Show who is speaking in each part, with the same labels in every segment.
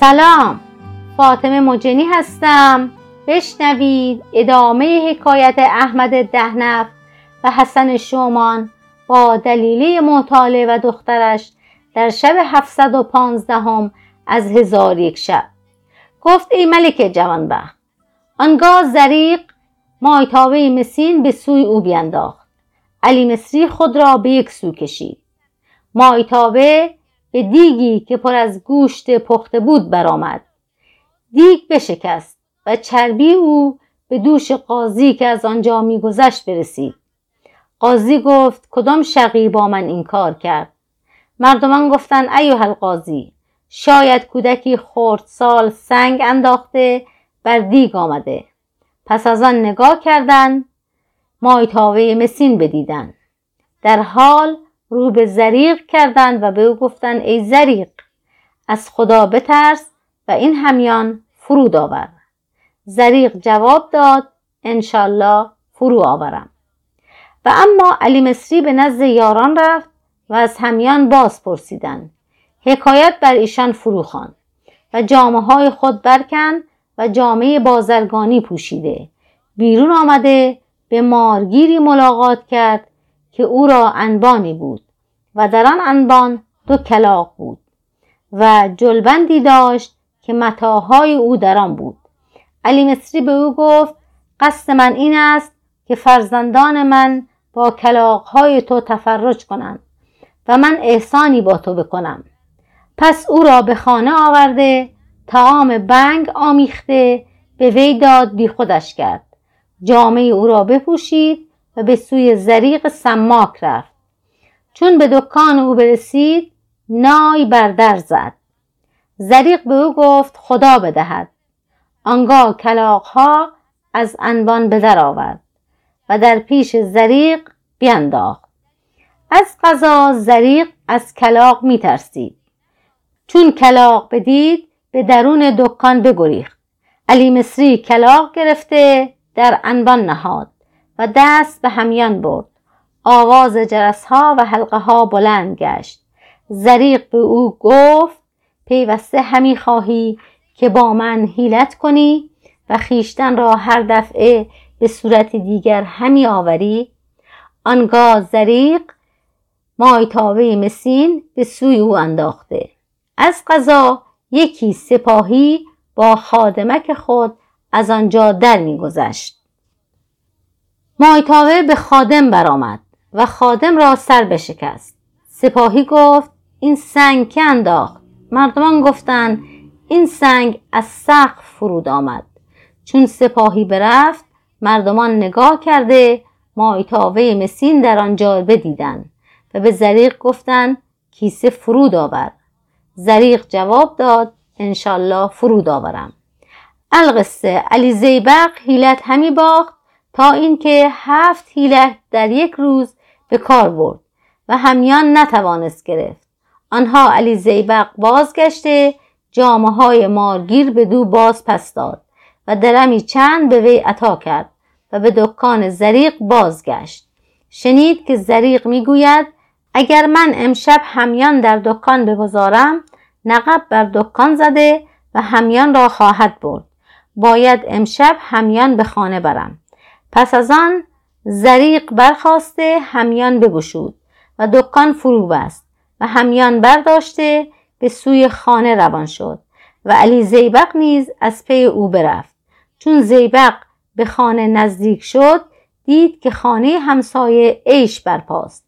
Speaker 1: سلام. فاطمه مجنی هستم. بشنوید ادامه حکایت احمد دهنف و حسن شومان با دلیلی مطالعه و دخترش در شب 715 هم از هزار یک شب. گفت ای ملک جوانبخت آنگاه زریق مایتابه مسین به سوی او بینداخت. علی مصری خود را به یک سو کشید. مایتابه به دیگی که پر از گوشت پخته بود برآمد. دیگ بشکست و چربی او به دوش قاضی که از آنجا میگذشت برسید. قاضی گفت کدام شقی با من این کار کرد؟ مردمان گفتند ایها القاضی شاید کودکی خردسال سنگ انداخته بر دیگ آمده. پس از آن نگاه کردند مایتاوه مسین بدیدن. در حال رو به زریق کردند و به او گفتند ای زریق از خدا بترس و این همیان فرود آور. زریق جواب داد انشالله فرو آورم. و اما علی مصری به نزد یاران رفت و از همیان باز پرسیدند حکایت بر ایشان فرو خواند و جامعه های خود برکند و جامعه بازرگانی پوشیده. بیرون آمده به مارگیری ملاقات کرد که او را انبانی بود و در آن انبان دو کلاق بود و جلبندی داشت که متاهای او در آن بود. علی مصری به او گفت قصد من این است که فرزندان من با کلاقهای تو تفرج کنند و من احسانی با تو بکنم. پس او را به خانه آورده تعام بنگ آمیخته به وی داد بی خودش کرد. جامعه او را بپوشید و به سوی زریق سماک رفت. چون به دکان او برسید نای بر در زد. زریق به او گفت خدا بدهد. آنگاه کلاقها از انبان به در آورد و در پیش زریق بینداخت. از قضا زریق از کلاق میترسید. چون کلاق بدید به درون دکان بگریخت. علی مصری کلاق گرفته در انبان نهاد. و دست به همیان برد. آواز جرس ها و حلقه ها بلند گشت. زریق به او گفت پیوسته همی خواهی که با من حیلت کنی و خیشتن را هر دفعه به صورت دیگر همی آوری. آنگاه زریق مایتاوه مسین به سوی او انداخته. از قضا یکی سپاهی با خادمک خود از آنجا در میگذشت. مایتاوه به خادم برآمد و خادم را سر بشکست. سپاهی گفت این سنگ که انداخت؟ مردمان گفتند این سنگ از سقف فرود آمد. چون سپاهی برفت مردمان نگاه کرده مایتاوه مسین در آنجا بدیدند و به زریق گفتند کیسه فرود آور. زریق جواب داد انشالله فرود آورم. القصه علی زیبق حیلت همی باخت تا اینکه هفت حیلت در یک روز به کار برد و همیان نتوانست گرفت. آنها علی زیبق بازگشته جامعه های مارگیر به دو باز پس داد و درمی چند به وی عطا کرد و به دکان زریق بازگشت. شنید که زریق می‌گوید اگر من امشب همیان در دکان بگذارم نقب بر دکان زده و همیان را خواهد برد. باید امشب همیان به خانه برم. پس از آن زریق برخواسته همیان بگشود و دکان فرو بست و همیان برداشته به سوی خانه روان شد و علی زیبق نیز از پی او برفت. چون زیبق به خانه نزدیک شد دید که خانه همسایه عیش برپاست.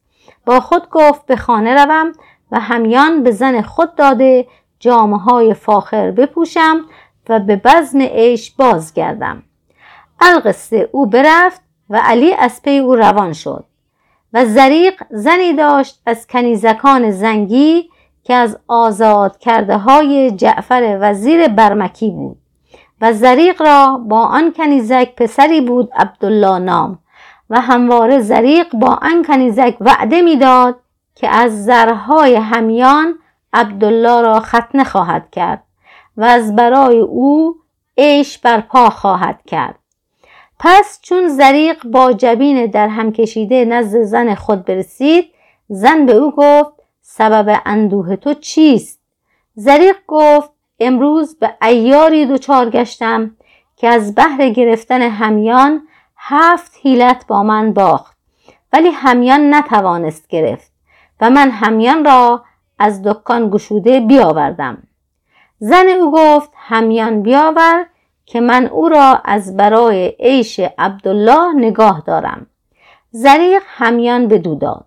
Speaker 1: با خود گفت به خانه روم و همیان به زن خود داده جامعه های فاخر بپوشم و به بزم عیش بازگردم. القصه او برفت و علی از پی او روان شد و زریق زنی داشت از کنیزکان زنگی که از آزاد کرده های جعفر وزیر برمکی بود و زریق را با آن کنیزک پسری بود عبدالله نام و همواره زریق با آن کنیزک وعده می‌داد که از زرهای همیان عبدالله را ختنه خواهد کرد و از برای او عیش برپا خواهد کرد. پس چون زریق با جبین در هم کشیده نزد زن خود برسید زن به او گفت سبب اندوه تو چیست؟ زریق گفت امروز به ایاری دچار گشتم که از بهر گرفتن همیان هفت حیلت با من باخت ولی همیان نتوانست گرفت و من همیان را از دکان گشوده بیاوردم. زن او گفت همیان بیاور که من او را از برای عیش عبدالله نگاه دارم. زریق همیان به داد.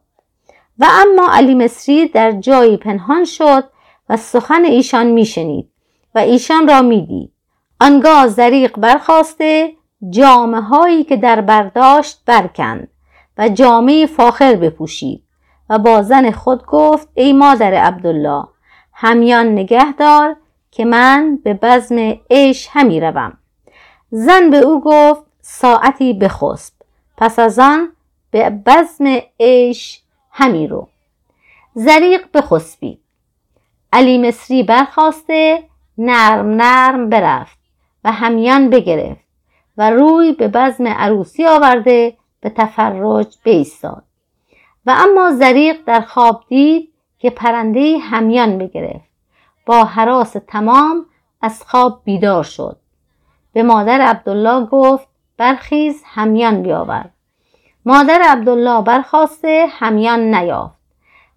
Speaker 1: و اما علی مصری در جایی پنهان شد و سخن ایشان میشنید و ایشان را می‌دید آنگاه زریق برخواسته جامعه هایی که در برداشت برکند و جامعه فاخر بپوشید و با زن خود گفت ای مادر عبدالله همیان نگه دار که من به بزم عیش همی روم. زن به او گفت ساعتی بخسب. پس از آن به بزم عیش همی رو. زریق بخسبید علی مصری برخواسته نرم نرم برفت و همیان بگرفت و روی به بزم عروسی آورده به تفرج بیستاد. و اما زریق در خواب دید که پرنده همیان بگرفت. با حراس تمام از خواب بیدار شد. به مادر عبدالله گفت برخیز همیان بیاور. مادر عبدالله برخواسته همیان نیافت.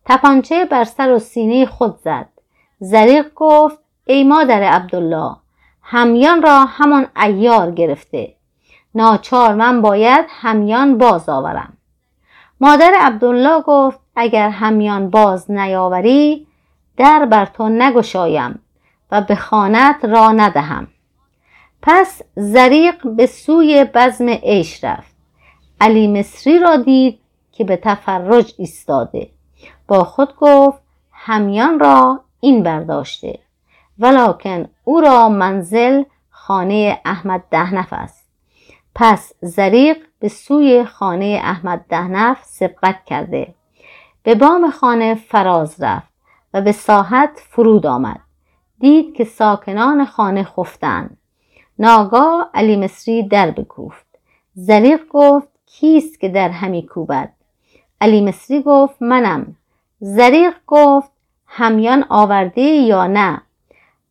Speaker 1: تپانچه بر سر و سینه خود زد. زریق گفت ای مادر عبدالله همیان را همان ایار گرفته. ناچار من باید همیان باز آورم. مادر عبدالله گفت اگر همیان باز نیاوری در بر تو نگشایم و به خانت را ندهم. پس زریق به سوی بزم عیش رفت. علی مصری را دید که به تفرج ایستاده. با خود گفت همیان را این برداشته. ولکن او را منزل خانه احمد دهنف است. پس زریق به سوی خانه احمد دهنف سبقت کرده. به بام خانه فراز رفت. و به ساحت فرود آمد. دید که ساکنان خانه خفتند ناگاه علی مصری در بکوفت. زریق گفت کیست که در همی کوبد؟ علی مصری گفت منم. زریق گفت همیان آورده یا نه؟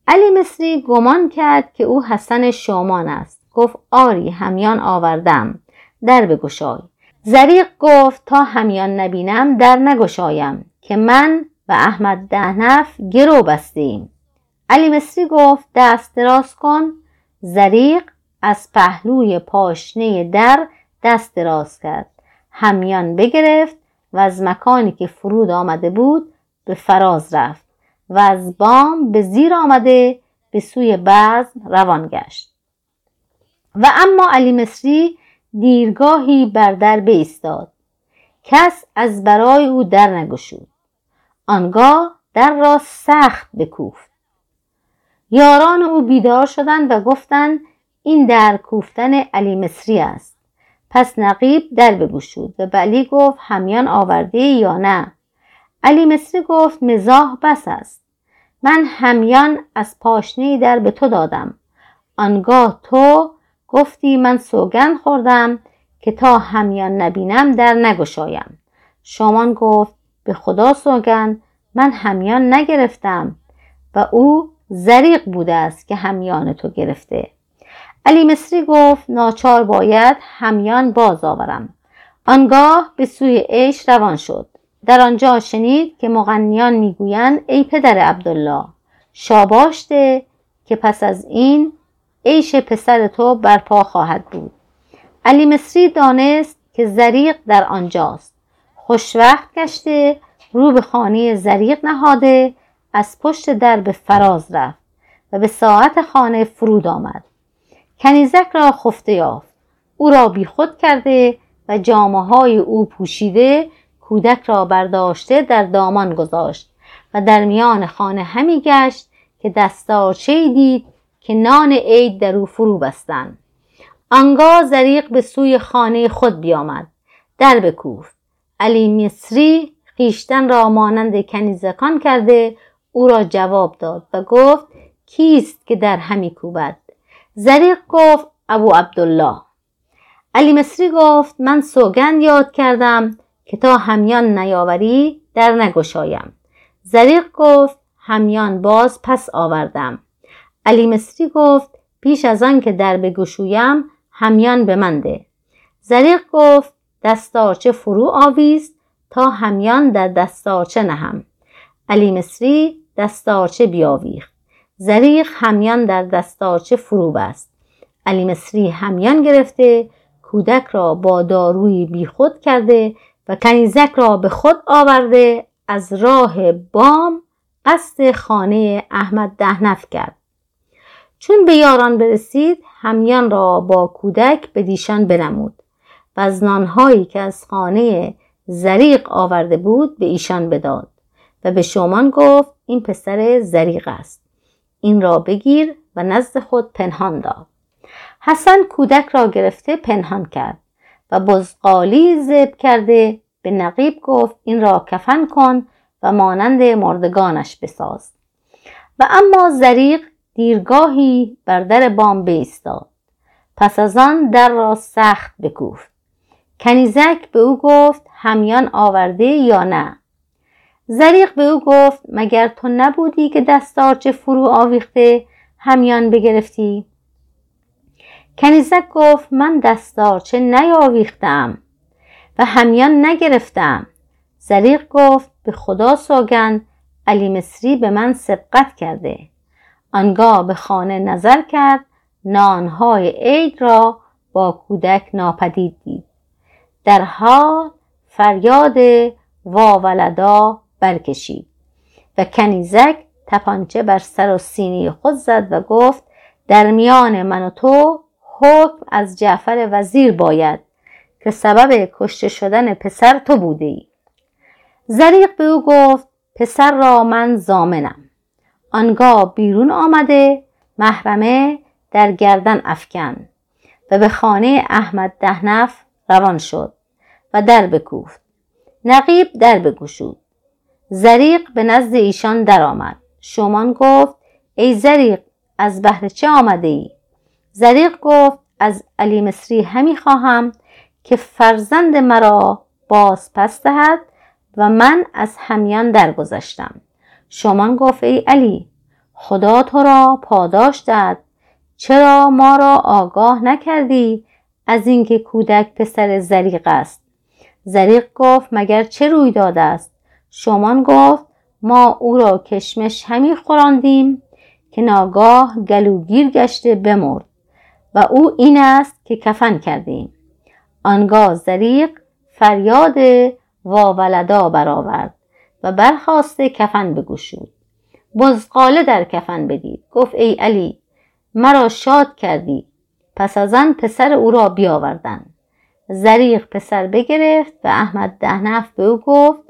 Speaker 1: علی مصری گمان کرد که او حسن شومان است. گفت آری همیان آوردم. در بگشای. زریق گفت تا همیان نبینم در نگشایم. که من و احمد دهنف گرو بستیم. علی مصری گفت دست دراز کن زریق از پهلوی پاشنه در دست دراز کرد. همیان بگرفت و از مکانی که فرود آمده بود به فراز رفت و از بام به زیر آمده به سوی بزم روان گشت. و اما علی مصری دیرگاهی بر در بایستاد. کس از برای او در نگشود. آنگاه در را سخت بکوفت. یاران او بیدار شدند و گفتند این در کوفتن علی مصری است. پس نقیب در بگشود و بلی گفت همیان آورده یا نه؟ علی مصری گفت مزاح بس است. من همیان از پاشنه در به تو دادم. آنگاه تو گفتی من سوگن خوردم که تا همیان نبینم در نگشایم. شامان گفت به خدا سوگن من همیان نگرفتم و او زریق بوده است که همیان تو گرفته. علی مصری گفت ناچار باید همیان باز آورم. آنگاه به سوی عیش روان شد. در آنجا شنید که مغنیان می‌گویند ای پدر عبدالله شاباشته که پس از این عیش پسر تو برپا خواهد بود. علی مصری دانست که زریق در آنجاست. خوشوقت گشته رو به خانه زریق نهاده از پشت در به فراز رفت و به ساعت خانه فرود آمد. کنیزک را خفته یافت. او را بیخود کرده و جامعه های او پوشیده کودک را برداشته در دامان گذاشت و در میان خانه همی گشت که دستارچه دید که نان عید در او فرو بستند. آنگاه زریق به سوی خانه خود بیامد. در بکوفت. علی مصری خیشتن را مانند کنیزکان کرده او را جواب داد و گفت کیست که در همی کوبد؟ زریق گفت ابو عبدالله. علی مصری گفت من سوگند یاد کردم که تا همیان نیاوری در نگشایم. زریق گفت همیان باز پس آوردم. علی مصری گفت پیش از آن که در بگشویم همیان به من ده. زریق گفت دستارچه فرو آویست تا همیان در دستارچه نهم. علی مصری دستارچه بیاویخت. زریق همیان در دستارچه فرو بست. علی مصری همیان گرفته کودک را با داروی بیخود کرده و کنیزک را به خود آورده از راه بام قصد خانه احمد دهنف کرد. چون به یاران برسید همیان را با کودک به دیشان بنمود. و نانهایی که از خانه زریق آورده بود به ایشان بداد و به شومان گفت این پسر زریق است. این را بگیر و نزد خود پنهان داد حسن کودک را گرفته پنهان کرد و بزقالی زب کرده به نقیب گفت این را کفن کن و مانند مردگانش بساز. و اما زریق دیرگاهی بر در بام بیستاد پس از آن در را سخت بکوفت. کنیزک به او گفت همیان آورده یا نه؟ زریق به او گفت مگر تو نبودی که دستارچه فرو آویخته همیان بگرفتی؟ کنیزک گفت من دستارچه نیاویختم و همیان نگرفتم. زریق گفت به خدا سوگند علی مصری به من سبقت کرده. آنگاه به خانه نظر کرد نانهای عید را با کودک ناپدید دید. در حال فریاد واولدا برکشید و کنیزک تپانچه بر سر و سینه خود زد و گفت در میان من و تو حکم از جعفر وزیر باید که سبب کشته شدن پسر تو بوده ای. زریق به او گفت پسر را من زامنم. آنگاه بیرون آمده محرمه در گردن افکن و به خانه احمد دهنف روان شد در بکوفت. نقیب در بگشود. زریق به نزد ایشان درآمد. شومان گفت ای زریق از بهر چه آمده ای؟ زریق گفت از علی مصری همی خواهم که فرزند مرا باز پس دهد و من از همیان درگذشتم شمان گفت ای علی خدا تو را پاداش داد چرا ما را آگاه نکردی از اینکه کودک پسر زریق است زریق گفت مگر چه روی داده است؟ شمان گفت ما او را کشمش همی خوراندیم که ناگاه گلوگیر گشته بمرد و او این است که کفن کردیم. آنگاه زریق فریاد واولدا برآورد و برخواسته کفن بگشود. بزقاله در کفن بدید. گفت ای علی مرا شاد کردی. پس از آن پسر او را بیاوردند. زریق پسر بگرفت و احمد دهنف به او گفت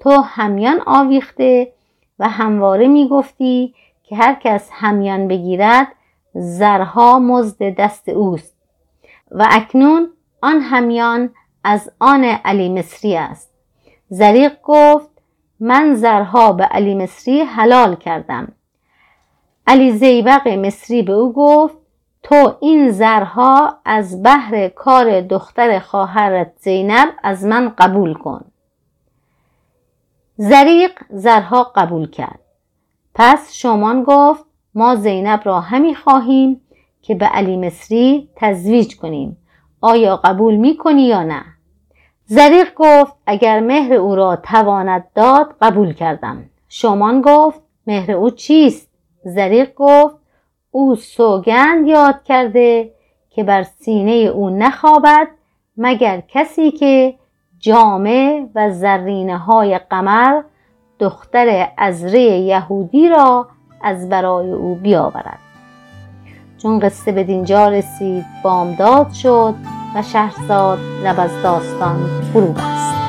Speaker 1: تو همیان آویخته و همواره می‌گفتی که هر کس همیان بگیرد زرها مزد دست اوست. و اکنون آن همیان از آن علی مصری است. زریق گفت من زرها به علی مصری حلال کردم. علی زیبق مصری به او گفت تو این زرها از بهر کار دختر خواهرت زینب از من قبول کن. زریق زرها قبول کرد. پس شومان گفت ما زینب را همی خواهیم که به علی مصری تزویج کنیم. آیا قبول می کنی یا نه؟ زریق گفت اگر مهر او را تواند داد قبول کردم. شومان گفت مهر او چیست؟ زریق گفت او سوگند یاد کرده که بر سینه او نخوابد مگر کسی که جامه و زرینه های قمر دختر ازره یهودی را از برای او بیاورد. چون قصه به دینجا رسید بامداد شد و شهرزاد لب از داستان فرو بست.